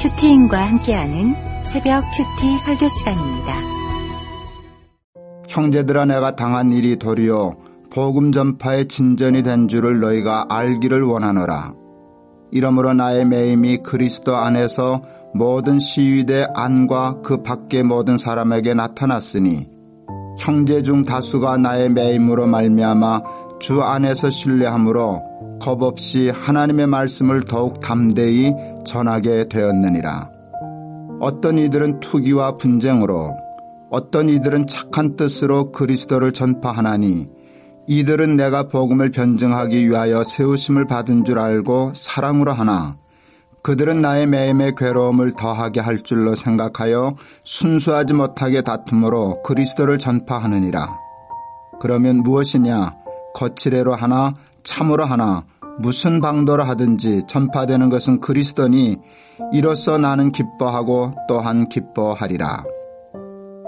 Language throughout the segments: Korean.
큐티인과 함께하는 새벽 큐티 설교 시간입니다. 형제들아 내가 당한 일이 도리어 복음 전파의 진전이 된 줄을 너희가 알기를 원하노라. 이러므로 나의 매임이 그리스도 안에서 모든 시위대 안과 그 밖의 모든 사람에게 나타났으니 형제 중 다수가 나의 매임으로 말미암아 주 안에서 신뢰함으로 겁 없이 하나님의 말씀을 더욱 담대히 전하게 되었느니라. 어떤 이들은 투기와 분쟁으로 어떤 이들은 착한 뜻으로 그리스도를 전파하나니 이들은 내가 복음을 변증하기 위하여 세우심을 받은 줄 알고 사랑으로 하나 그들은 나의 매임의 괴로움을 더하게 할 줄로 생각하여 순수하지 못하게 다툼으로 그리스도를 전파하느니라. 그러면 무엇이냐? 거칠애로 하나 참으로 하나 무슨 방도로 하든지 전파되는 것은 그리스도니 이로써 나는 기뻐하고 또한 기뻐하리라.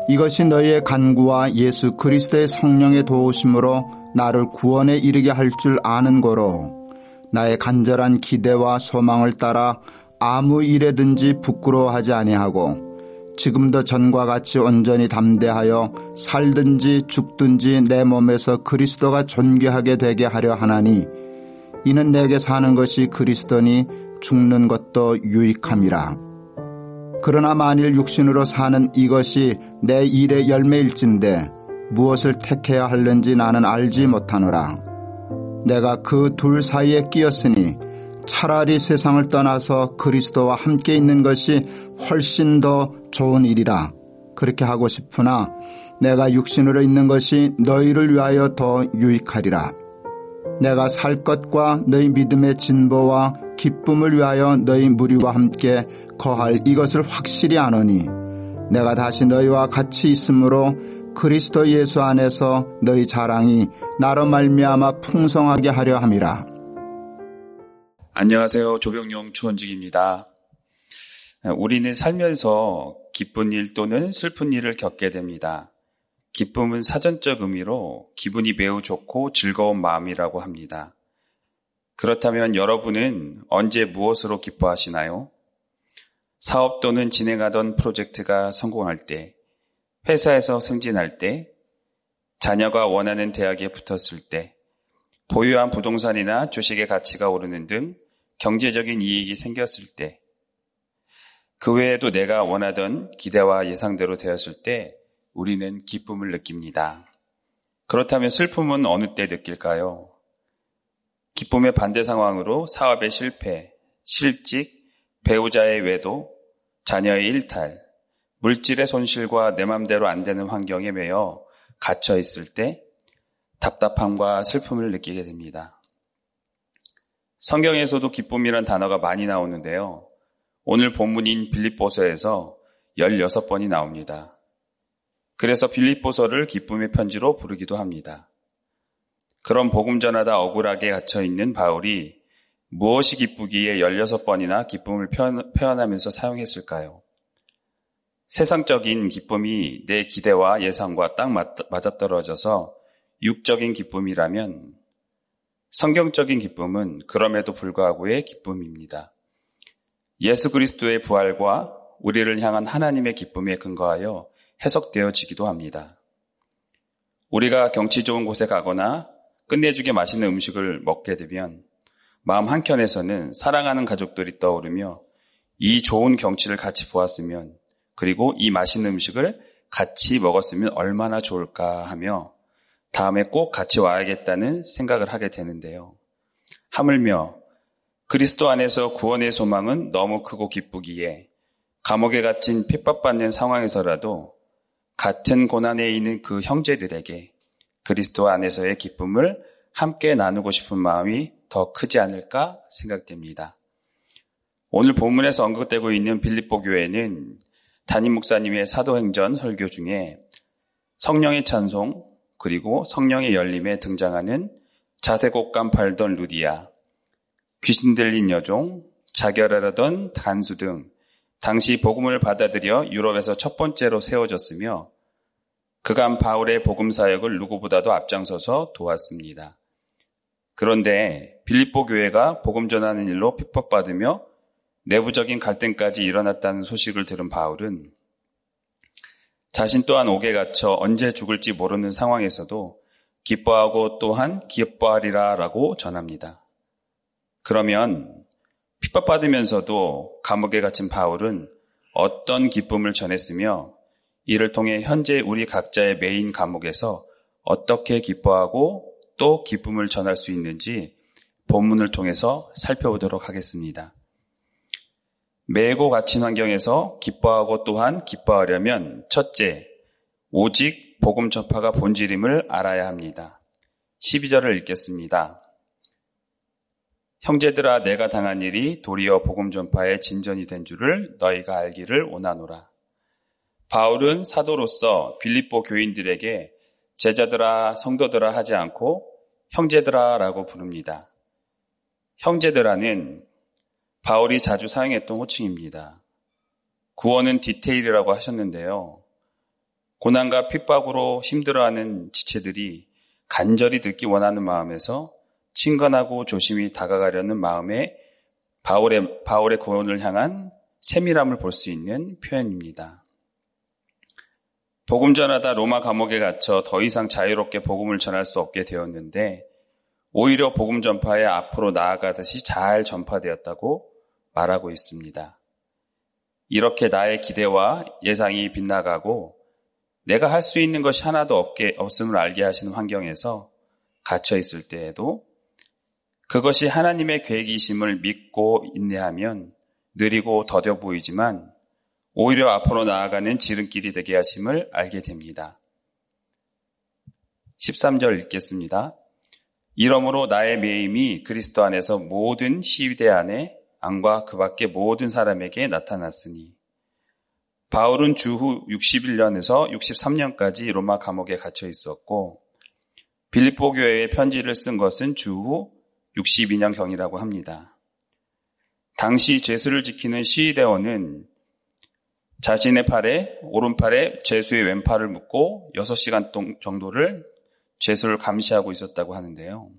이것이 너희의 간구와 예수 그리스도의 성령의 도우심으로 나를 구원에 이르게 할 줄 아는 거로 나의 간절한 기대와 소망을 따라 아무 일에든지 부끄러워하지 아니하고 지금도 전과 같이 온전히 담대하여 살든지 죽든지 내 몸에서 그리스도가 존귀하게 되게 하려 하나니 이는 내게 사는 것이 그리스도니 죽는 것도 유익함이라. 그러나 만일 육신으로 사는 이것이 내 일의 열매일진데 무엇을 택해야 할는지 나는 알지 못하노라. 내가 그 둘 사이에 끼었으니 차라리 세상을 떠나서 그리스도와 함께 있는 것이 훨씬 더 좋은 일이라. 그렇게 하고 싶으나 내가 육신으로 있는 것이 너희를 위하여 더 유익하리라. 내가 살 것과 너희 믿음의 진보와 기쁨을 위하여 너희 무리와 함께 거할 이것을 확실히 아노니 내가 다시 너희와 같이 있으므로 그리스도 예수 안에서 너희 자랑이 나로 말미암아 풍성하게 하려 함이라. 안녕하세요. 조병용 초원직입니다. 우리는 살면서 기쁜 일 또는 슬픈 일을 겪게 됩니다. 기쁨은 사전적 의미로 기분이 매우 좋고 즐거운 마음이라고 합니다. 그렇다면 여러분은 언제 무엇으로 기뻐하시나요? 사업 또는 진행하던 프로젝트가 성공할 때, 회사에서 승진할 때, 자녀가 원하는 대학에 붙었을 때, 보유한 부동산이나 주식의 가치가 오르는 등 경제적인 이익이 생겼을 때, 그 외에도 내가 원하던 기대와 예상대로 되었을 때 우리는 기쁨을 느낍니다. 그렇다면 슬픔은 어느 때 느낄까요? 기쁨의 반대 상황으로 사업의 실패, 실직, 배우자의 외도, 자녀의 일탈, 물질의 손실과 내 맘대로 안 되는 환경에 매여 갇혀 있을 때 답답함과 슬픔을 느끼게 됩니다. 성경에서도 기쁨이란 단어가 많이 나오는데요. 오늘 본문인 빌립보서에서 16번이 나옵니다. 그래서 빌립보서를 기쁨의 편지로 부르기도 합니다. 그런 복음 전하다 억울하게 갇혀 있는 바울이 무엇이 기쁘기에 16번이나 기쁨을 표현하면서 사용했을까요? 세상적인 기쁨이 내 기대와 예상과 딱 맞아떨어져서 육적인 기쁨이라면 성경적인 기쁨은 그럼에도 불구하고의 기쁨입니다. 예수 그리스도의 부활과 우리를 향한 하나님의 기쁨에 근거하여 해석되어지기도 합니다. 우리가 경치 좋은 곳에 가거나 끝내주게 맛있는 음식을 먹게 되면 마음 한켠에서는 사랑하는 가족들이 떠오르며 이 좋은 경치를 같이 보았으면 그리고 이 맛있는 음식을 같이 먹었으면 얼마나 좋을까 하며 다음에 꼭 같이 와야겠다는 생각을 하게 되는데요. 하물며 그리스도 안에서 구원의 소망은 너무 크고 기쁘기에 감옥에 갇힌 핍박받는 상황에서라도 같은 고난에 있는 그 형제들에게 그리스도 안에서의 기쁨을 함께 나누고 싶은 마음이 더 크지 않을까 생각됩니다. 오늘 본문에서 언급되고 있는 빌립보 교회는 담임 목사님의 사도행전 설교 중에 성령의 찬송 그리고 성령의 열림에 등장하는 자세곡감 팔던 루디아, 귀신 들린 여종, 자결하려던 간수 등 당시 복음을 받아들여 유럽에서 첫 번째로 세워졌으며 그간 바울의 복음 사역을 누구보다도 앞장서서 도왔습니다. 그런데 빌립보 교회가 복음 전하는 일로 핍박받으며 내부적인 갈등까지 일어났다는 소식을 들은 바울은 자신 또한 옥에 갇혀 언제 죽을지 모르는 상황에서도 기뻐하고 또한 기뻐하리라 라고 전합니다. 그러면 핍박받으면서도 감옥에 갇힌 바울은 어떤 기쁨을 전했으며 이를 통해 현재 우리 각자의 메인 감옥에서 어떻게 기뻐하고 또 기쁨을 전할 수 있는지 본문을 통해서 살펴보도록 하겠습니다. 매고 갇힌 환경에서 기뻐하고 또한 기뻐하려면 첫째, 오직 복음 전파가 본질임을 알아야 합니다. 12절을 읽겠습니다. 형제들아 내가 당한 일이 도리어 복음 전파의 진전이 된 줄을 너희가 알기를 원하노라. 바울은 사도로서 빌립보 교인들에게 제자들아 성도들아 하지 않고 형제들아라고 부릅니다. 형제들아는 바울이 자주 사용했던 호칭입니다. 구원은 디테일이라고 하셨는데요. 고난과 핍박으로 힘들어하는 지체들이 간절히 듣기 원하는 마음에서 친근하고 조심히 다가가려는 마음에 바울의, 바울의 구원을 향한 세밀함을 볼 수 있는 표현입니다. 복음 전하다 로마 감옥에 갇혀 더 이상 자유롭게 복음을 전할 수 없게 되었는데 오히려 복음 전파에 앞으로 나아가듯이 잘 전파되었다고 말하고 있습니다. 이렇게 나의 기대와 예상이 빗나가고 내가 할 수 있는 것이 하나도 없게, 없음을 알게 하시는 환경에서 갇혀 있을 때에도 그것이 하나님의 계획이심을 믿고 인내하면 느리고 더뎌 보이지만 오히려 앞으로 나아가는 지름길이 되게 하심을 알게 됩니다. 13절 읽겠습니다. 이러므로 나의 매임이 그리스도 안에서 모든 시위대 안에 안과 그 밖의 모든 사람에게 나타났으니 바울은 주후 61년에서 63년까지 로마 감옥에 갇혀 있었고 빌립보 교회에 편지를 쓴 것은 주후 62년 경이라고 합니다. 당시 죄수를 지키는 시위대원은 자신의 팔에 오른팔에 죄수의 왼팔을 묶고 6시간 정도를 죄수를 감시하고 있었다고 하는데요.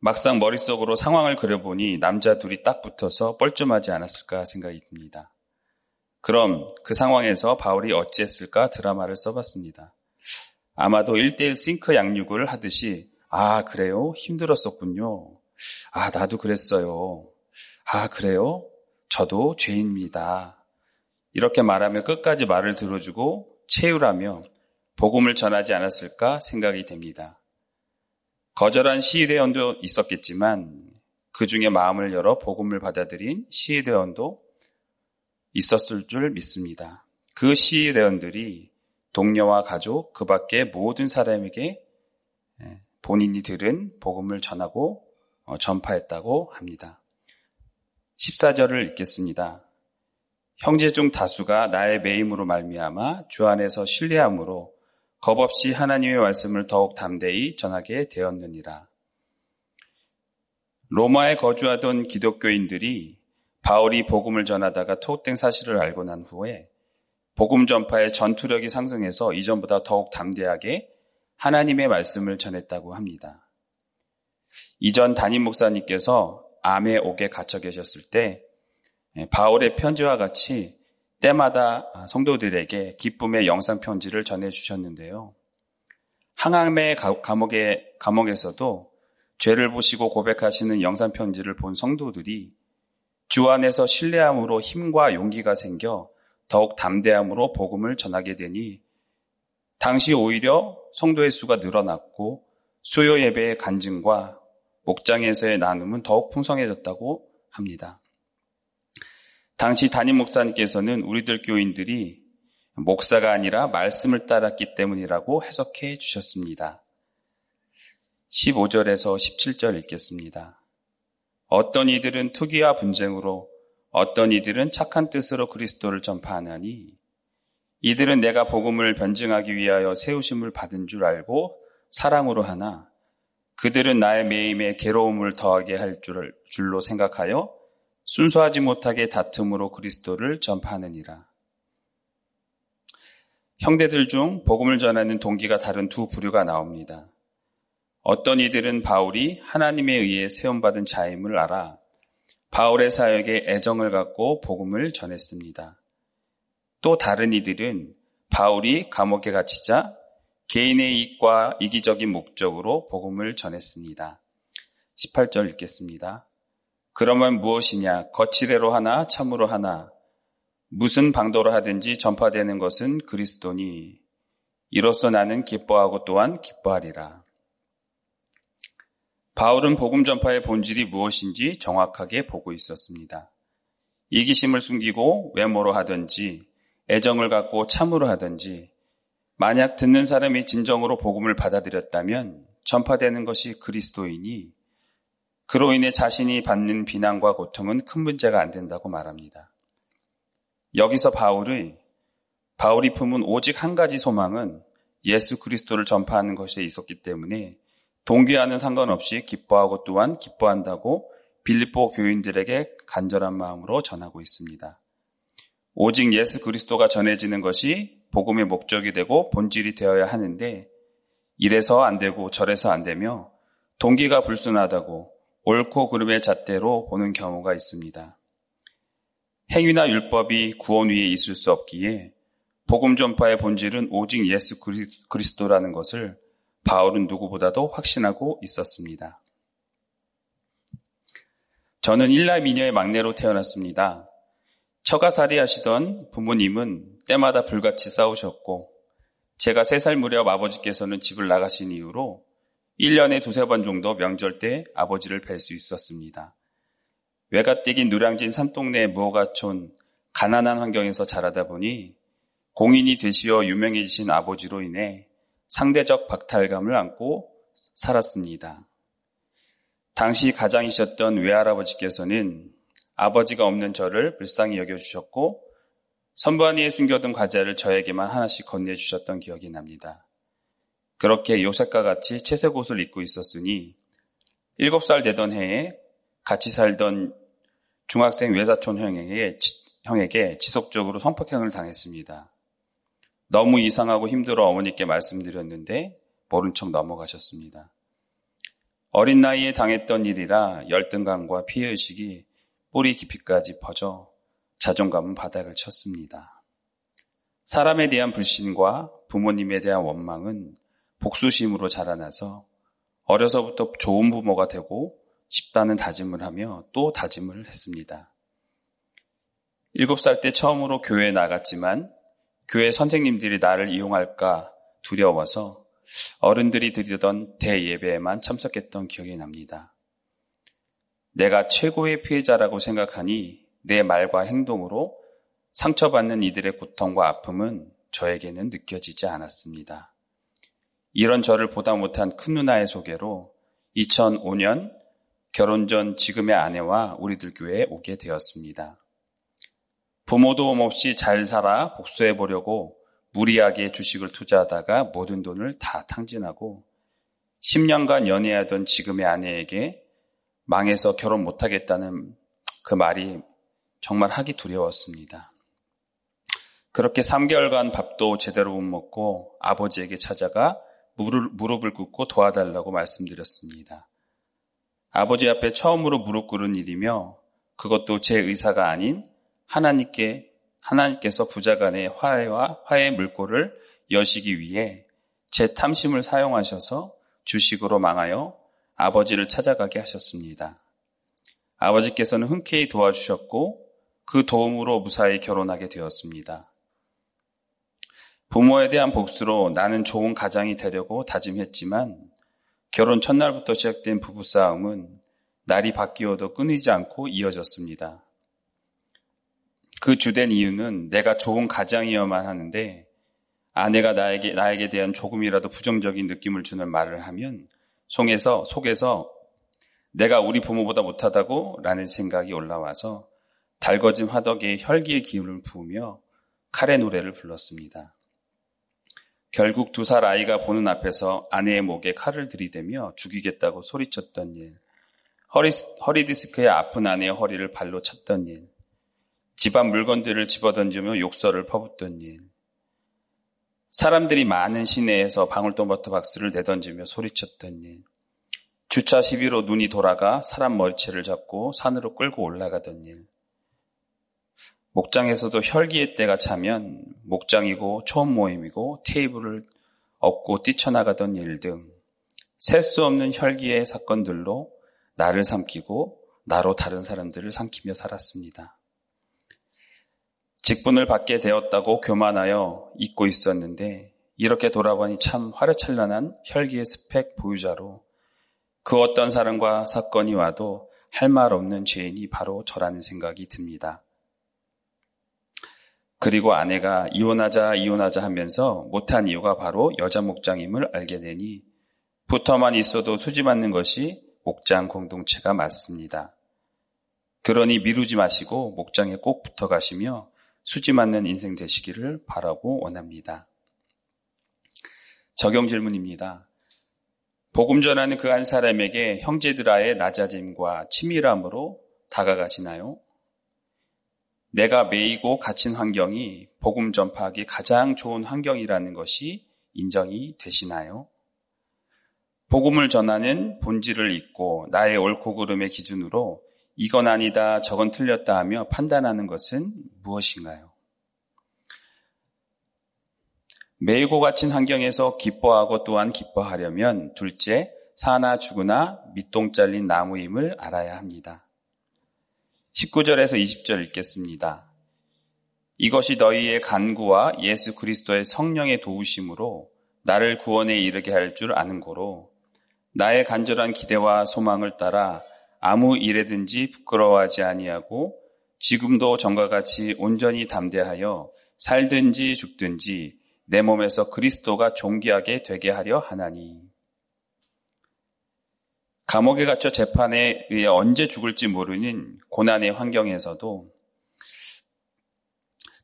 막상 머릿속으로 상황을 그려보니 남자 둘이 딱 붙어서 뻘쭘하지 않았을까 생각이 듭니다. 그럼 그 상황에서 바울이 어찌했을까 드라마를 써봤습니다. 아마도 1대1 싱크 양육을 하듯이 아 그래요? 힘들었었군요. 아 나도 그랬어요. 아 그래요? 저도 죄인입니다. 이렇게 말하며 끝까지 말을 들어주고 채우라며 복음을 전하지 않았을까 생각이 됩니다. 거절한 시위대원도 있었겠지만 그 중에 마음을 열어 복음을 받아들인 시위대원도 있었을 줄 믿습니다. 그 시위대원들이 동료와 가족, 그 밖에 모든 사람에게 예, 본인이 들은 복음을 전하고 어, 전파했다고 합니다. 14절을 읽겠습니다. 형제 중 다수가 나의 매임으로 말미암아 주 안에서 신뢰함으로 겁 없이 하나님의 말씀을 더욱 담대히 전하게 되었느니라. 로마에 거주하던 기독교인들이 바울이 복음을 전하다가 토흑된 사실을 알고 난 후에 복음 전파의 전투력이 상승해서 이전보다 더욱 담대하게 하나님의 말씀을 전했다고 합니다. 이전 담임 목사님께서 암의 옥에 갇혀 계셨을 때 바울의 편지와 같이 때마다 성도들에게 기쁨의 영상 편지를 전해 주셨는데요. 항암의 감옥에, 감옥에서도 죄를 보시고 고백하시는 영상 편지를 본 성도들이 주 안에서 신뢰함으로 힘과 용기가 생겨 더욱 담대함으로 복음을 전하게 되니 당시 오히려 성도의 수가 늘어났고 수요 예배의 간증과 목장에서의 나눔은 더욱 풍성해졌다고 합니다. 당시 담임 목사님께서는 우리들 교인들이 목사가 아니라 말씀을 따랐기 때문이라고 해석해 주셨습니다. 15절에서 17절 읽겠습니다. 어떤 이들은 투기와 분쟁으로 어떤 이들은 착한 뜻으로 그리스도를 전파하나니 이들은 내가 복음을 변증하기 위하여 세우심을 받은 줄 알고 사랑으로 하나 그들은 나의 매임에 괴로움을 더하게 할 줄로 생각하여 순수하지 못하게 다툼으로 그리스도를 전파하느니라. 형제들 중 복음을 전하는 동기가 다른 두 부류가 나옵니다. 어떤 이들은 바울이 하나님에 의해 세움받은 자임을 알아 바울의 사역에 애정을 갖고 복음을 전했습니다. 또 다른 이들은 바울이 감옥에 갇히자 개인의 이익과 이기적인 목적으로 복음을 전했습니다. 18절 읽겠습니다. 그러면 무엇이냐? 거칠애로 하나 참으로 하나 무슨 방도로 하든지 전파되는 것은 그리스도니 이로써 나는 기뻐하고 또한 기뻐하리라. 바울은 복음 전파의 본질이 무엇인지 정확하게 보고 있었습니다. 이기심을 숨기고 외모로 하든지 애정을 갖고 참으로 하든지 만약 듣는 사람이 진정으로 복음을 받아들였다면 전파되는 것이 그리스도이니 그로 인해 자신이 받는 비난과 고통은 큰 문제가 안 된다고 말합니다. 여기서 바울의 바울이 품은 오직 한 가지 소망은 예수 그리스도를 전파하는 것에 있었기 때문에 동기와는 상관없이 기뻐하고 또한 기뻐한다고 빌립보 교인들에게 간절한 마음으로 전하고 있습니다. 오직 예수 그리스도가 전해지는 것이 복음의 목적이 되고 본질이 되어야 하는데 이래서 안 되고 저래서 안 되며 동기가 불순하다고 옳고 그름의 잣대로 보는 경우가 있습니다. 행위나 율법이 구원 위에 있을 수 없기에 복음 전파의 본질은 오직 예수 그리스도라는 것을 바울은 누구보다도 확신하고 있었습니다. 저는 일라 미녀의 막내로 태어났습니다. 처가살이 하시던 부모님은 때마다 불같이 싸우셨고 제가 3살 무렵 아버지께서는 집을 나가신 이후로 1년에 두세 번 정도 명절 때 아버지를 뵐 수 있었습니다. 외가댁인 누량진 산동네 무허가촌 가난한 환경에서 자라다 보니 공인이 되시어 유명해지신 아버지로 인해 상대적 박탈감을 안고 살았습니다. 당시 가장이셨던 외할아버지께서는 아버지가 없는 저를 불쌍히 여겨주셨고 선반 위에 숨겨둔 과자를 저에게만 하나씩 건네주셨던 기억이 납니다. 그렇게 요셉과 같이 채색 옷을 입고 있었으니 7살 되던 해에 같이 살던 중학생 외사촌 형에게, 형에게 지속적으로 성폭행을 당했습니다. 너무 이상하고 힘들어 어머니께 말씀드렸는데 모른 척 넘어가셨습니다. 어린 나이에 당했던 일이라 열등감과 피해의식이 뿌리 깊이까지 퍼져 자존감은 바닥을 쳤습니다. 사람에 대한 불신과 부모님에 대한 원망은 복수심으로 자라나서 어려서부터 좋은 부모가 되고 싶다는 다짐을 하며 또 다짐을 했습니다. 일곱 살때 처음으로 교회에 나갔지만 교회 선생님들이 나를 이용할까 두려워서 어른들이 드리던 대예배에만 참석했던 기억이 납니다. 내가 최고의 피해자라고 생각하니 내 말과 행동으로 상처받는 이들의 고통과 아픔은 저에게는 느껴지지 않았습니다. 이런 저를 보다 못한 큰 누나의 소개로 2005년 결혼 전 지금의 아내와 우리들 교회에 오게 되었습니다. 부모 도움 없이 잘 살아 복수해 보려고 무리하게 주식을 투자하다가 모든 돈을 다 탕진하고 10년간 연애하던 지금의 아내에게 망해서 결혼 못하겠다는 그 말이 정말 하기 두려웠습니다. 그렇게 3개월간 밥도 제대로 못 먹고 아버지에게 찾아가 무릎, 을 꿇고 도와달라고 말씀드렸습니다. 아버지 앞에 처음으로 무릎 꿇은 일이며 그것도 제 의사가 아닌 하나님께 하나님께서 부자간의 화해와 화해 물꼬를 여시기 위해 제 탐심을 사용하셔서 주식으로 망하여 아버지를 찾아가게 하셨습니다. 아버지께서는 흔쾌히 도와주셨고 그 도움으로 무사히 결혼하게 되었습니다. 부모에 대한 복수로 나는 좋은 가장이 되려고 다짐했지만 결혼 첫날부터 시작된 부부싸움은 날이 바뀌어도 끊이지 않고 이어졌습니다. 그 주된 이유는 내가 좋은 가장이어만 하는데 아내가 나에게, 나에게 대한 조금이라도 부정적인 느낌을 주는 말을 하면 속에서, 속에서 내가 우리 부모보다 못하다고 라는 생각이 올라와서 달궈진 화덕에 혈기의 기운을 부으며 칼의 노래를 불렀습니다. 결국 두 살 아이가 보는 앞에서 아내의 목에 칼을 들이대며 죽이겠다고 소리쳤던 일, 허리, 허리 디스크에 아픈 아내의 허리를 발로 쳤던 일, 집안 물건들을 집어던지며 욕설을 퍼붓던 일, 사람들이 많은 시내에서 방울토마토 박스를 내던지며 소리쳤던 일, 주차 시비로 눈이 돌아가 사람 머리채를 잡고 산으로 끌고 올라가던 일. 목장에서도 혈기의 때가 차면 목장이고 초음 모임이고 테이블을 업고 뛰쳐나가던 일 등 셀 수 없는 혈기의 사건들로 나를 삼키고 나로 다른 사람들을 삼키며 살았습니다. 직분을 받게 되었다고 교만하여 잊고 있었는데 이렇게 돌아보니 참 화려찬란한 혈기의 스펙 보유자로 그 어떤 사람과 사건이 와도 할 말 없는 죄인이 바로 저라는 생각이 듭니다. 그리고 아내가 이혼하자 이혼하자 하면서 못한 이유가 바로 여자 목장임을 알게 되니 붙어만 있어도 수지 맞는 것이 목장 공동체가 맞습니다. 그러니 미루지 마시고 목장에 꼭 붙어 가시며 수지 맞는 인생 되시기를 바라고 원합니다. 적용 질문입니다. 복음 전하는 그 한 사람에게 형제들아의 낮아짐과 치밀함으로 다가가시나요? 내가 매이고 갇힌 환경이 복음 전파하기 가장 좋은 환경이라는 것이 인정이 되시나요? 복음을 전하는 본질을 잊고 나의 옳고 그름의 기준으로 이건 아니다, 저건 틀렸다 하며 판단하는 것은 무엇인가요? 매이고 갇힌 환경에서 기뻐하고 또한 기뻐하려면 둘째, 사나 죽으나 밑동 잘린 나무임을 알아야 합니다. 19절에서 20절 읽겠습니다. 이것이 너희의 간구와 예수 그리스도의 성령의 도우심으로 나를 구원에 이르게 할 줄 아는 고로 나의 간절한 기대와 소망을 따라 아무 일에든지 부끄러워하지 아니하고 지금도 전과 같이 온전히 담대하여 살든지 죽든지 내 몸에서 그리스도가 존귀하게 되게 하려 하나니. 감옥에 갇혀 재판에 의해 언제 죽을지 모르는 고난의 환경에서도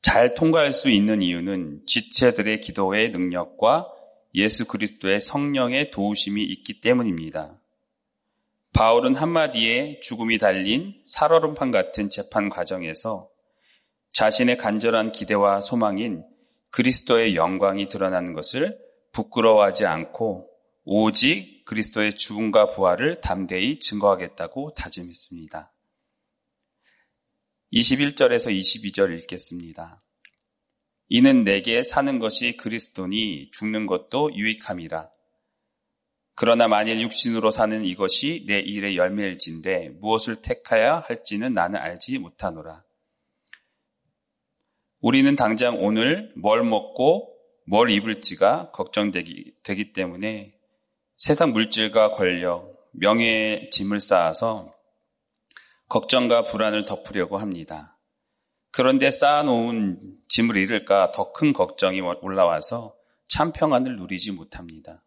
잘 통과할 수 있는 이유는 지체들의 기도의 능력과 예수 그리스도의 성령의 도우심이 있기 때문입니다. 바울은 한마디에 죽음이 달린 살얼음판 같은 재판 과정에서 자신의 간절한 기대와 소망인 그리스도의 영광이 드러나는 것을 부끄러워하지 않고 오직 그리스도의 죽음과 부활을 담대히 증거하겠다고 다짐했습니다. 21절에서 22절 읽겠습니다. 이는 내게 사는 것이 그리스도니 죽는 것도 유익함이라. 그러나 만일 육신으로 사는 이것이 내 일의 열매일진데 무엇을 택하야 할지는 나는 알지 못하노라. 우리는 당장 오늘 뭘 먹고 뭘 입을지가 걱정되기 되기 때문에 세상 물질과 권력, 명예의 짐을 쌓아서 걱정과 불안을 덮으려고 합니다. 그런데 쌓아놓은 짐을 잃을까 더 큰 걱정이 올라와서 참 평안을 누리지 못합니다.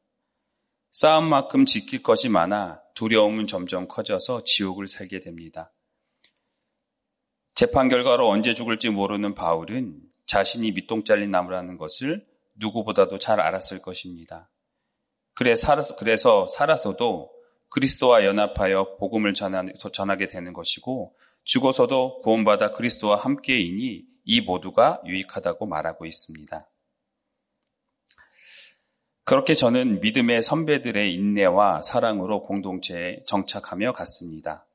쌓은 만큼 지킬 것이 많아 두려움은 점점 커져서 지옥을 살게 됩니다. 재판 결과로 언제 죽을지 모르는 바울은 자신이 밑동 잘린 나무라는 것을 누구보다도 잘 알았을 것입니다. 그래서 살아서도 그리스도와 연합하여 복음을 전하 게 되는 것이고 죽어서도 구원받아 그리스도와 함께이니 이 모두가 유익하다고 말하고 있습니다. 그렇게 저는 믿음의 선배들의 인내와 사랑으로 공동체에 정착하며 갔습니다.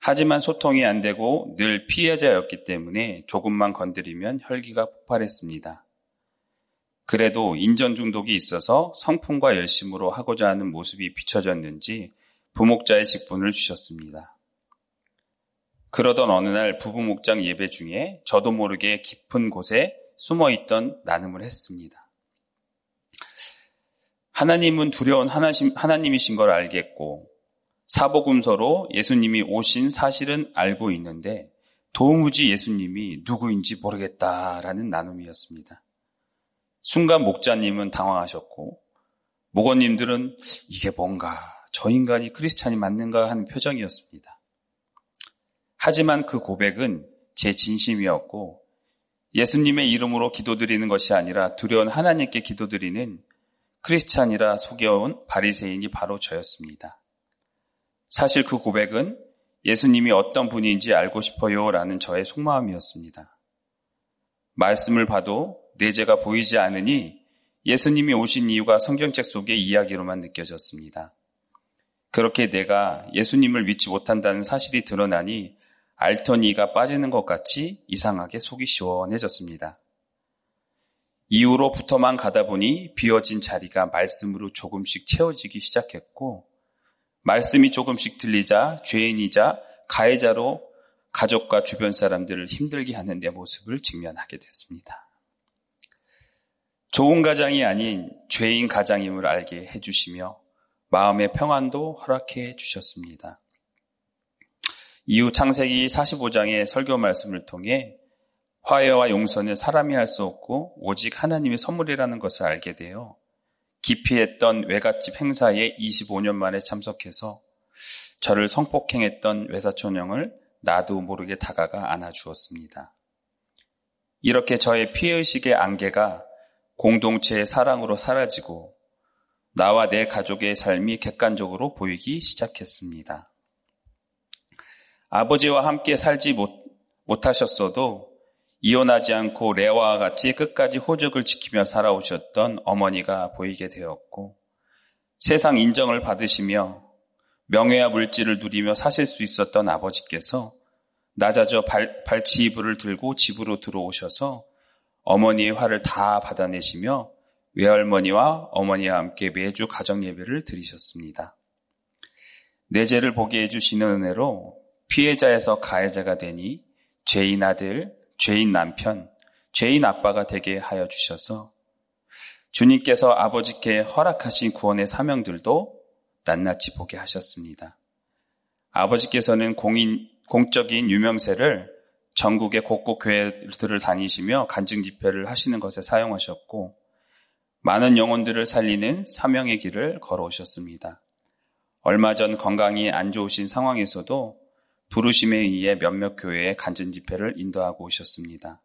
하지만 소통이 안 되고 늘 피해자였기 때문에 조금만 건드리면 혈기가 폭발했습니다. 그래도 인전 중독이 있어서 성품과 열심으로 하고자 하는 모습이 비춰졌는지 부목자의 직분을 주셨습니다. 그러던 어느 날 부부목장 예배 중에 저도 모르게 깊은 곳에 숨어 있던 나눔을 했습니다. 하나님은 두려운 하나님이신 걸 알겠고 사복음서로 예수님이 오신 사실은 알고 있는데 도무지 예수님이 누구인지 모르겠다라는 나눔이었습니다. 순간 목자님은 당황하셨고 목원님들은 이게 뭔가 저 인간이 크리스찬이 맞는가 하는 표정이었습니다. 하지만 그 고백은 제 진심이었고 예수님의 이름으로 기도드리는 것이 아니라 두려운 하나님께 기도드리는 크리스찬이라 속여온 바리새인이 바로 저였습니다. 사실 그 고백은 예수님이 어떤 분인지 알고 싶어요 라는 저의 속마음이었습니다. 말씀을 봐도 내 죄가 보이지 않으니 예수님이 오신 이유가 성경책 속의 이야기로만 느껴졌습니다. 그렇게 내가 예수님을 믿지 못한다는 사실이 드러나니 알터니가 빠지는 것 같이 이상하게 속이 시원해졌습니다. 이후로부터만 가다 보니 비어진 자리가 말씀으로 조금씩 채워지기 시작했고, 말씀이 조금씩 들리자 죄인이자 가해자로 가족과 주변 사람들을 힘들게 하는 내 모습을 직면하게 됐습니다. 좋은 가장이 아닌 죄인 가장임을 알게 해주시며 마음의 평안도 허락해 주셨습니다. 이후 창세기 45장의 설교 말씀을 통해 화해와 용서는 사람이 할 수 없고 오직 하나님의 선물이라는 것을 알게 되어 기피했던 외갓집 행사에 25년 만에 참석해서 저를 성폭행했던 외사촌형을 나도 모르게 다가가 안아주었습니다. 이렇게 저의 피해의식의 안개가 공동체의 사랑으로 사라지고 나와 내 가족의 삶이 객관적으로 보이기 시작했습니다. 아버지와 함께 살지 못, 못하셨어도 이혼하지 않고 레와와 같이 끝까지 호적을 지키며 살아오셨던 어머니가 보이게 되었고 세상 인정을 받으시며 명예와 물질을 누리며 사실 수 있었던 아버지께서 낮아져 발, 발치 이불을 들고 집으로 들어오셔서 어머니의 화를 다 받아내시며 외할머니와 어머니와 함께 매주 가정 예배를 드리셨습니다. 내 죄를 보게 해주시는 은혜로 피해자에서 가해자가 되니 죄인 아들, 죄인 남편, 죄인 아빠가 되게 하여 주셔서 주님께서 아버지께 허락하신 구원의 사명들도 낱낱이 보게 하셨습니다. 아버지께서는 공인, 공적인 유명세를 전국의 곳곳 교회들을 다니시며 간증 집회를 하시는 것에 사용하셨고 많은 영혼들을 살리는 사명의 길을 걸어오셨습니다. 얼마 전 건강이 안 좋으신 상황에서도 부르심에 의해 몇몇 교회에 간증 집회를 인도하고 오셨습니다.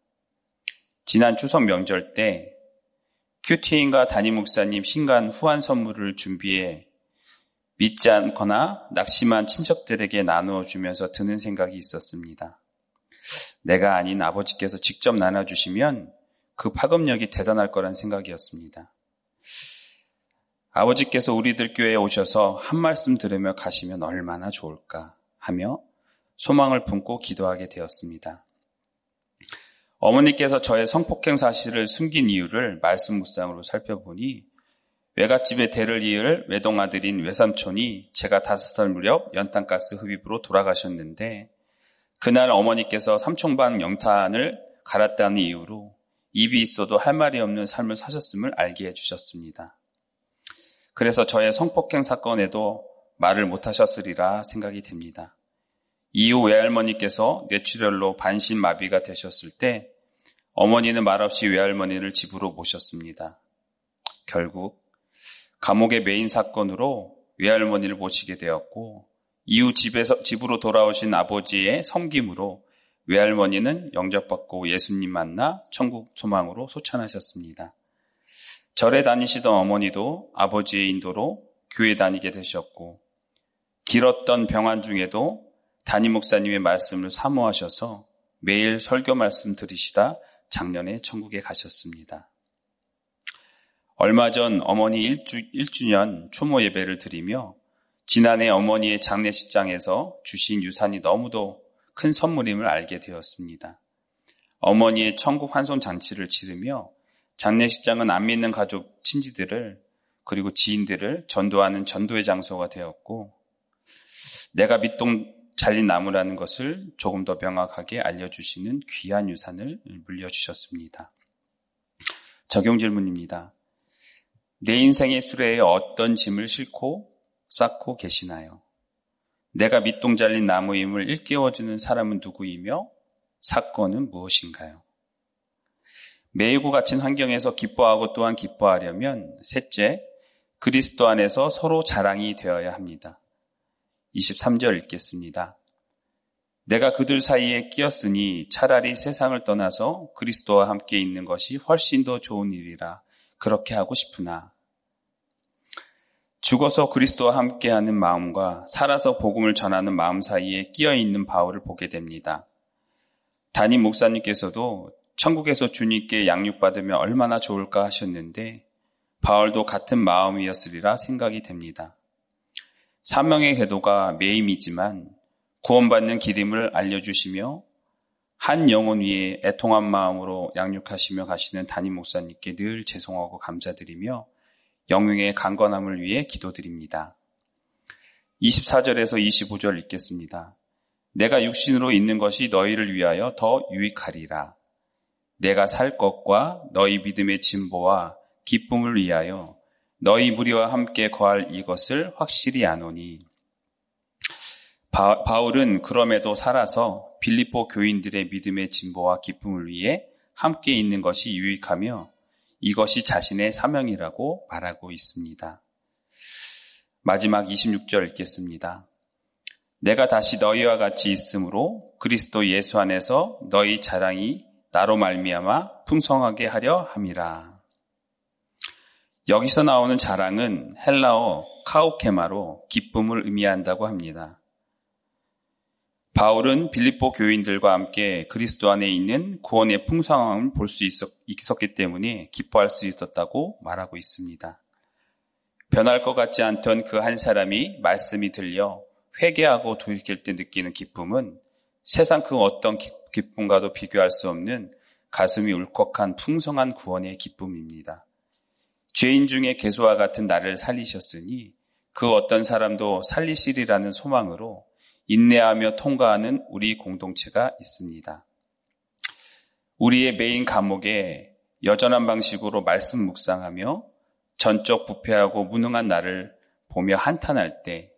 지난 추석 명절 때 큐티인과 담임 목사님 신간 후한 선물을 준비해 믿지 않거나 낙심한 친척들에게 나누어 주면서 드는 생각이 있었습니다. 내가 아닌 아버지께서 직접 나눠주시면 그 파급력이 대단할 거란 생각이었습니다. 아버지께서 우리들 교회에 오셔서 한 말씀 들으며 가시면 얼마나 좋을까 하며 소망을 품고 기도하게 되었습니다. 어머니께서 저의 성폭행 사실을 숨긴 이유를 말씀 묵상으로 살펴보니 외갓집에 대를 이을 외동아들인 외삼촌이 제가 다섯 살 무렵 연탄가스 흡입으로 돌아가셨는데 그날 어머니께서 삼총반 영탄을 갈았다는 이유로 입이 있어도 할 말이 없는 삶을 사셨음을 알게 해주셨습니다. 그래서 저의 성폭행 사건에도 말을 못하셨으리라 생각이 됩니다. 이후 외할머니께서 뇌출혈로 반신마비가 되셨을 때 어머니는 말없이 외할머니를 집으로 모셨습니다. 결국 감옥의 메인 사건으로 외할머니를 모시게 되었고 이후 집에서 집으로 돌아오신 아버지의 섬김으로 외할머니는 영접받고 예수님 만나 천국 소망으로 소찬하셨습니다. 절에 다니시던 어머니도 아버지의 인도로 교회 다니게 되셨고 길었던 병환 중에도 담임 목사님의 말씀을 사모하셔서 매일 설교 말씀 들으시다 작년에 천국에 가셨습니다. 얼마 전 어머니 1주, 1주년 초모 예배를 드리며 지난해 어머니의 장례식장에서 주신 유산이 너무도 큰 선물임을 알게 되었습니다. 어머니의 천국 환송 잔치를 치르며 장례식장은 안 믿는 가족 친지들을 그리고 지인들을 전도하는 전도의 장소가 되었고 내가 밑동 잘린 나무라는 것을 조금 더 명확하게 알려주시는 귀한 유산을 물려주셨습니다. 적용 질문입니다. 내 인생의 수레에 어떤 짐을 싣고 쌓고 계시나요? 내가 밑동 잘린 나무임을 일깨워주는 사람은 누구이며 사건은 무엇인가요? 매이고 갇힌 환경에서 기뻐하고 또한 기뻐하려면 셋째, 그리스도 안에서 서로 자랑이 되어야 합니다. 23절 읽겠습니다. 내가 그들 사이에 끼었으니 차라리 세상을 떠나서 그리스도와 함께 있는 것이 훨씬 더 좋은 일이라 그렇게 하고 싶으나 죽어서 그리스도와 함께하는 마음과 살아서 복음을 전하는 마음 사이에 끼어 있는 바울을 보게 됩니다. 담임 목사님께서도 천국에서 주님께 양육받으면 얼마나 좋을까 하셨는데 바울도 같은 마음이었으리라 생각이 됩니다. 사명의 궤도가 매임이지만 구원받는 기림을 알려주시며 한 영혼 위에 애통한 마음으로 양육하시며 가시는 담임 목사님께 늘 죄송하고 감사드리며 영웅의 강건함을 위해 기도드립니다. 24절에서 25절 읽겠습니다. 내가 육신으로 있는 것이 너희를 위하여 더 유익하리라. 내가 살 것과 너희 믿음의 진보와 기쁨을 위하여 너희 무리와 함께 거할 이것을 확실히 아노니 바, 바울은 그럼에도 살아서 빌립보 교인들의 믿음의 진보와 기쁨을 위해 함께 있는 것이 유익하며 이것이 자신의 사명이라고 말하고 있습니다. 마지막 26절 읽겠습니다. 내가 다시 너희와 같이 있으므로 그리스도 예수 안에서 너희 자랑이 나로 말미암아 풍성하게 하려 함이라. 여기서 나오는 자랑은 헬라어 카오케마로 기쁨을 의미한다고 합니다. 바울은 빌립보 교인들과 함께 그리스도 안에 있는 구원의 풍성함을 볼 수 있었기 때문에 기뻐할 수 있었다고 말하고 있습니다. 변할 것 같지 않던 그 한 사람이 말씀이 들려 회개하고 돌이킬 때 느끼는 기쁨은 세상 그 어떤 기쁨과도 비교할 수 없는 가슴이 울컥한 풍성한 구원의 기쁨입니다. 죄인 중에 개수와 같은 나를 살리셨으니 그 어떤 사람도 살리시리라는 소망으로 인내하며 통과하는 우리 공동체가 있습니다. 우리의 메인 감옥에 여전한 방식으로 말씀 묵상하며 전적 부패하고 무능한 나를 보며 한탄할 때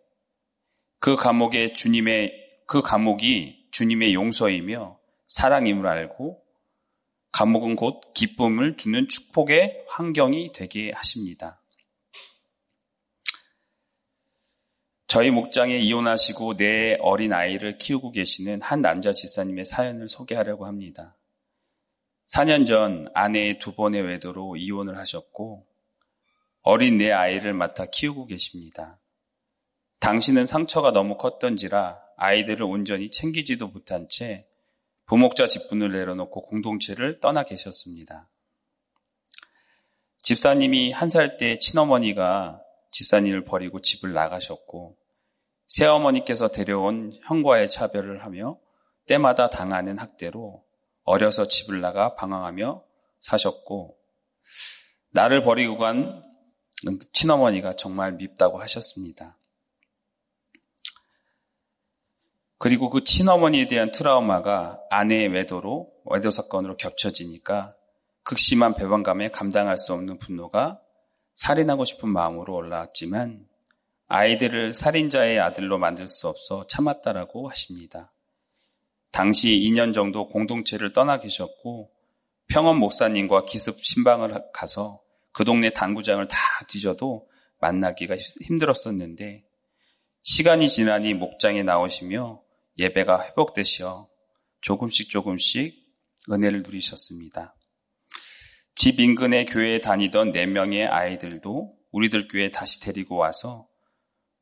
그 감옥에 주님의 그 감옥이 주님의 용서이며 사랑임을 알고 감옥은 곧 기쁨을 주는 축복의 환경이 되게 하십니다. 저희 목장에 이혼하시고 내 어린 아이를 키우고 계시는 한 남자 지사님의 사연을 소개하려고 합니다. 4년 전 아내의 두 번의 외도로 이혼을 하셨고 어린 내 아이를 맡아 키우고 계십니다. 당신은 상처가 너무 컸던지라 아이들을 온전히 챙기지도 못한 채 부목자 직분을 내려놓고 공동체를 떠나 계셨습니다. 집사님이 한 살 때 친어머니가 집사님을 버리고 집을 나가셨고 새어머니께서 데려온 형과의 차별을 하며 때마다 당하는 학대로 어려서 집을 나가 방황하며 사셨고 나를 버리고 간 친어머니가 정말 밉다고 하셨습니다. 그리고 그 친어머니에 대한 트라우마가 아내의 외도로 외도 사건으로 겹쳐지니까 극심한 배반감에 감당할 수 없는 분노가 살인하고 싶은 마음으로 올라왔지만 아이들을 살인자의 아들로 만들 수 없어 참았다라고 하십니다. 당시 2년 정도 공동체를 떠나 계셨고 평원 목사님과 기습 신방을 가서 그 동네 당구장을 다 뒤져도 만나기가 힘들었었는데 시간이 지나니 목장에 나오시며 예배가 회복되시어 조금씩 조금씩 은혜를 누리셨습니다. 집 인근의 교회에 다니던 4명의 아이들도 우리들 교회에 다시 데리고 와서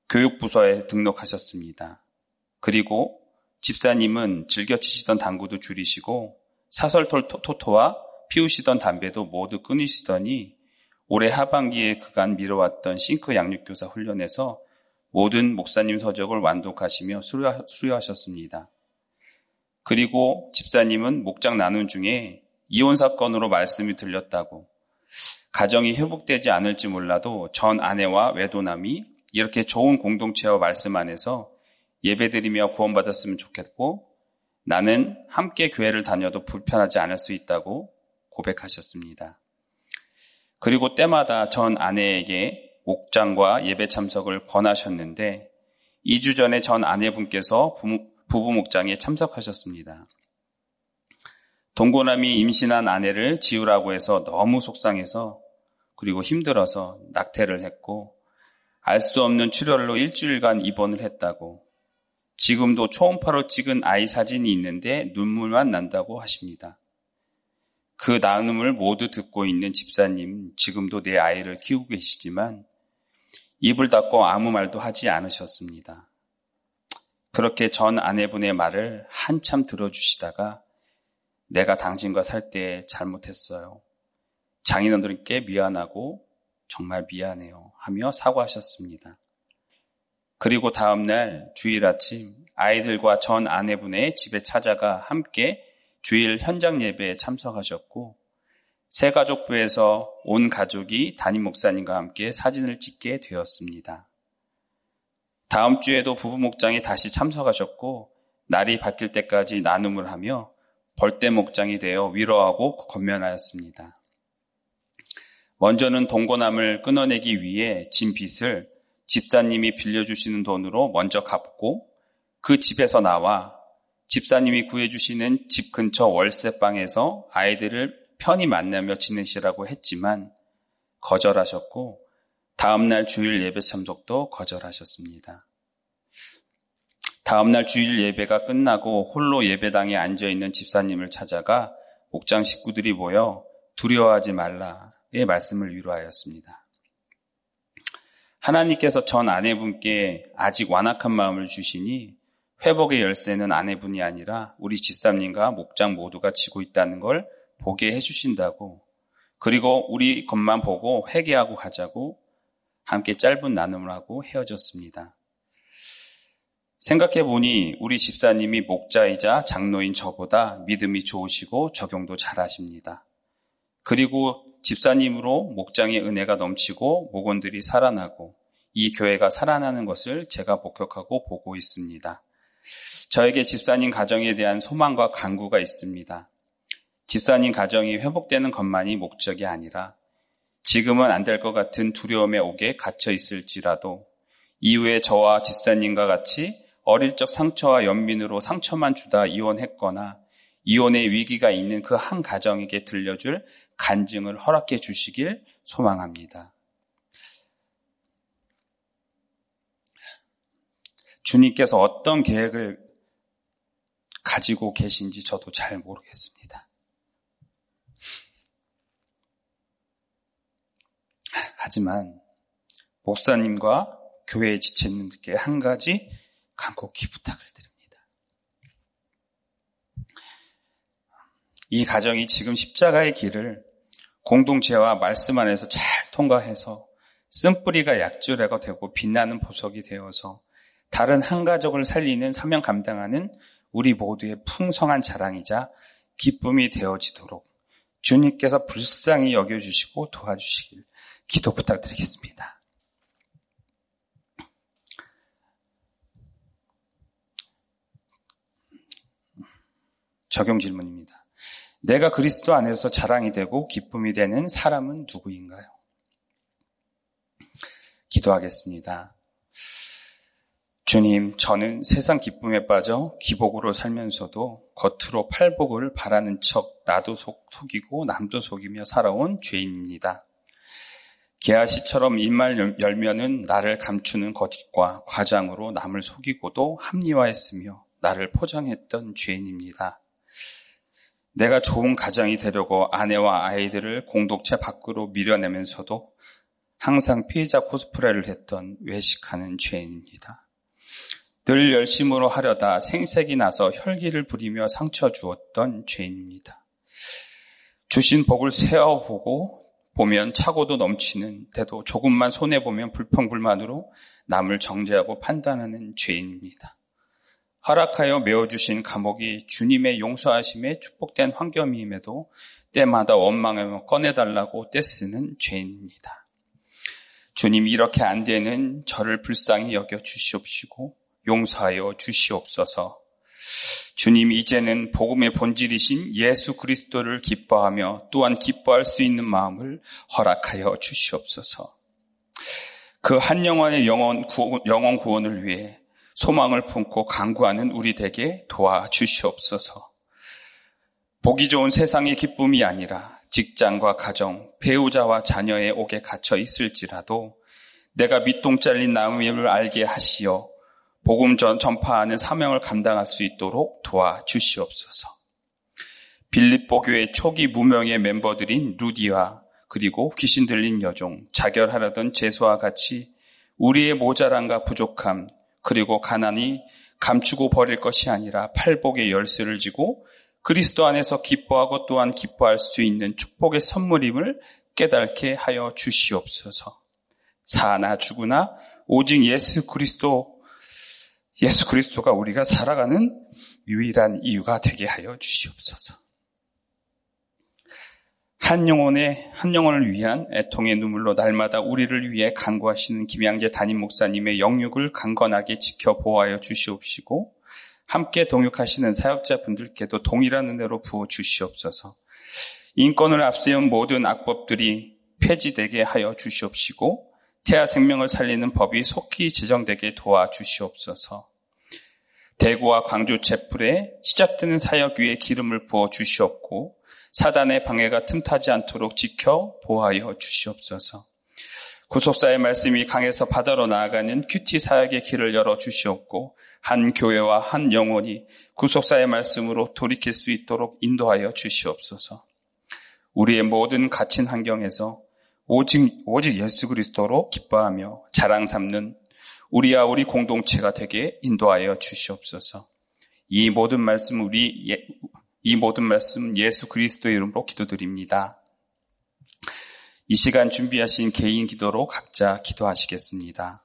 교육부서에 등록하셨습니다. 그리고 집사님은 즐겨 치시던 당구도 줄이시고 사설톨 토토와 피우시던 담배도 모두 끊으시더니 올해 하반기에 그간 미뤄왔던 싱크 양육교사 훈련에서 모든 목사님 서적을 완독하시며 수료하셨습니다. 그리고 집사님은 목장 나눈 중에 이혼 사건으로 말씀이 들렸다고 가정이 회복되지 않을지 몰라도 전 아내와 외도남이 이렇게 좋은 공동체와 말씀 안에서 예배드리며 구원받았으면 좋겠고 나는 함께 교회를 다녀도 불편하지 않을 수 있다고 고백하셨습니다. 그리고 때마다 전 아내에게 목장과 예배 참석을 권하셨는데 2주 전에 전 아내분께서 부부 목장에 참석하셨습니다. 동고남이 임신한 아내를 지우라고 해서 너무 속상해서 그리고 힘들어서 낙태를 했고 알 수 없는 출혈로 일주일간 입원을 했다고 지금도 초음파로 찍은 아이 사진이 있는데 눈물만 난다고 하십니다. 그 나눔을 모두 듣고 있는 집사님, 지금도 내 아이를 키우고 계시지만 입을 닫고 아무 말도 하지 않으셨습니다. 그렇게 전 아내분의 말을 한참 들어주시다가 내가 당신과 살 때 잘못했어요. 장인어른께 미안하고 정말 미안해요 하며 사과하셨습니다. 그리고 다음날 주일 아침 아이들과 전 아내분의 집에 찾아가 함께 주일 현장 예배에 참석하셨고 새가족부에서 온 가족이 담임 목사님과 함께 사진을 찍게 되었습니다. 다음 주에도 부부 목장이 다시 참석하셨고 날이 바뀔 때까지 나눔을 하며 벌떼 목장이 되어 위로하고 건면하였습니다. 먼저는 동고남을 끊어내기 위해 진 빚을 집사님이 빌려주시는 돈으로 먼저 갚고 그 집에서 나와 집사님이 구해주시는 집 근처 월세방에서 아이들을 편히 만나며 지내시라고 했지만 거절하셨고 다음날 주일 예배 참석도 거절하셨습니다. 다음날 주일 예배가 끝나고 홀로 예배당에 앉아있는 집사님을 찾아가 목장 식구들이 모여 두려워하지 말라의 말씀을 위로하였습니다. 하나님께서 전 아내분께 아직 완악한 마음을 주시니 회복의 열쇠는 아내분이 아니라 우리 집사님과 목장 모두가 지고 있다는 걸 보게 해주신다고 그리고 우리 것만 보고 회개하고 가자고 함께 짧은 나눔을 하고 헤어졌습니다. 생각해 보니 우리 집사님이 목자이자 장로인 저보다 믿음이 좋으시고 적용도 잘하십니다. 그리고 집사님으로 목장의 은혜가 넘치고 목원들이 살아나고 이 교회가 살아나는 것을 제가 목격하고 보고 있습니다. 저에게 집사님 가정에 대한 소망과 간구가 있습니다. 집사님 가정이 회복되는 것만이 목적이 아니라 지금은 안 될 것 같은 두려움에 옥에 갇혀 있을지라도 이후에 저와 집사님과 같이 어릴 적 상처와 연민으로 상처만 주다 이혼했거나 이혼의 위기가 있는 그 한 가정에게 들려줄 간증을 허락해 주시길 소망합니다. 주님께서 어떤 계획을 가지고 계신지 저도 잘 모르겠습니다. 하지만 목사님과 교회의 지체님들께 한 가지 간곡히 부탁을 드립니다. 이 가정이 지금 십자가의 길을 공동체와 말씀 안에서 잘 통과해서 쓴뿌리가 약주래가 되고 빛나는 보석이 되어서 다른 한 가족을 살리는 사명 감당하는 우리 모두의 풍성한 자랑이자 기쁨이 되어지도록 주님께서 불쌍히 여겨주시고 도와주시길 기도 부탁드리겠습니다. 적용 질문입니다. 내가 그리스도 안에서 자랑이 되고 기쁨이 되는 사람은 누구인가요? 기도하겠습니다. 주님, 저는 세상 기쁨에 빠져 기복으로 살면서도 겉으로 팔복을 바라는 척 나도 속, 속이고 남도 속이며 살아온 죄인입니다. 개아시처럼 입말 열면은 나를 감추는 거짓과 과장으로 남을 속이고도 합리화했으며 나를 포장했던 죄인입니다. 내가 좋은 가장이 되려고 아내와 아이들을 공동체 밖으로 밀어내면서도 항상 피해자 코스프레를 했던 외식하는 죄인입니다. 늘 열심으로 하려다 생색이 나서 혈기를 부리며 상처 주었던 죄인입니다. 주신 복을 세어보고 보면 차고도 넘치는 데도 조금만 손해보면 불평불만으로 남을 정죄하고 판단하는 죄인입니다. 허락하여 메어주신 감옥이 주님의 용서하심에 축복된 환경임에도 때마다 원망하며 꺼내달라고 떼쓰는 죄인입니다. 주님 이렇게 안 되는 저를 불쌍히 여겨 주시옵시고 용서하여 주시옵소서. 주님 이제는 복음의 본질이신 예수 그리스도를 기뻐하며 또한 기뻐할 수 있는 마음을 허락하여 주시옵소서. 그 한 영혼의 영원, 구원, 영원 구원을 위해 소망을 품고 강구하는 우리 에게 도와주시옵소서. 보기 좋은 세상의 기쁨이 아니라 직장과 가정, 배우자와 자녀의 옥에 갇혀 있을지라도 내가 밑동 잘린 나무임을 알게 하시어 복음 전 전파하는 사명을 감당할 수 있도록 도와주시옵소서. 빌립보 교회 초기 무명의 멤버들인 루디와 그리고 귀신 들린 여종, 자결하려던 제수와 같이 우리의 모자란과 부족함, 그리고 가난이 감추고 버릴 것이 아니라 팔복의 열쇠를 지고 그리스도 안에서 기뻐하고 또한 기뻐할 수 있는 축복의 선물임을 깨닫게 하여 주시옵소서. 사나 죽으나 오직 예수 그리스도, 예수 그리스도가 우리가 살아가는 유일한 이유가 되게 하여 주시옵소서. 한 영혼의 한 영혼을 위한 애통의 눈물로 날마다 우리를 위해 간구하시는 김양재 담임 목사님의 영육을 강건하게 지켜 보호하여 주시옵시고 함께 동역하시는 사역자분들께도 동일한 은혜로 부어 주시옵소서. 인권을 앞세운 모든 악법들이 폐지되게 하여 주시옵시고 태아 생명을 살리는 법이 속히 제정되게 도와 주시옵소서. 대구와 광주 제풀에 시작되는 사역 위에 기름을 부어 주시옵고 사단의 방해가 틈타지 않도록 지켜 보호하여 주시옵소서. 구속사의 말씀이 강에서 바다로 나아가는 큐티 사역의 길을 열어 주시옵고 한 교회와 한 영혼이 구속사의 말씀으로 돌이킬 수 있도록 인도하여 주시옵소서. 우리의 모든 갇힌 환경에서 오직, 오직 예수 그리스도로 기뻐하며 자랑 삼는 우리와 우리 공동체가 되게 인도하여 주시옵소서. 이 모든 말씀 우리 예, 이 모든 말씀 예수 그리스도의 이름으로 기도드립니다. 이 시간 준비하신 개인 기도로 각자 기도하시겠습니다.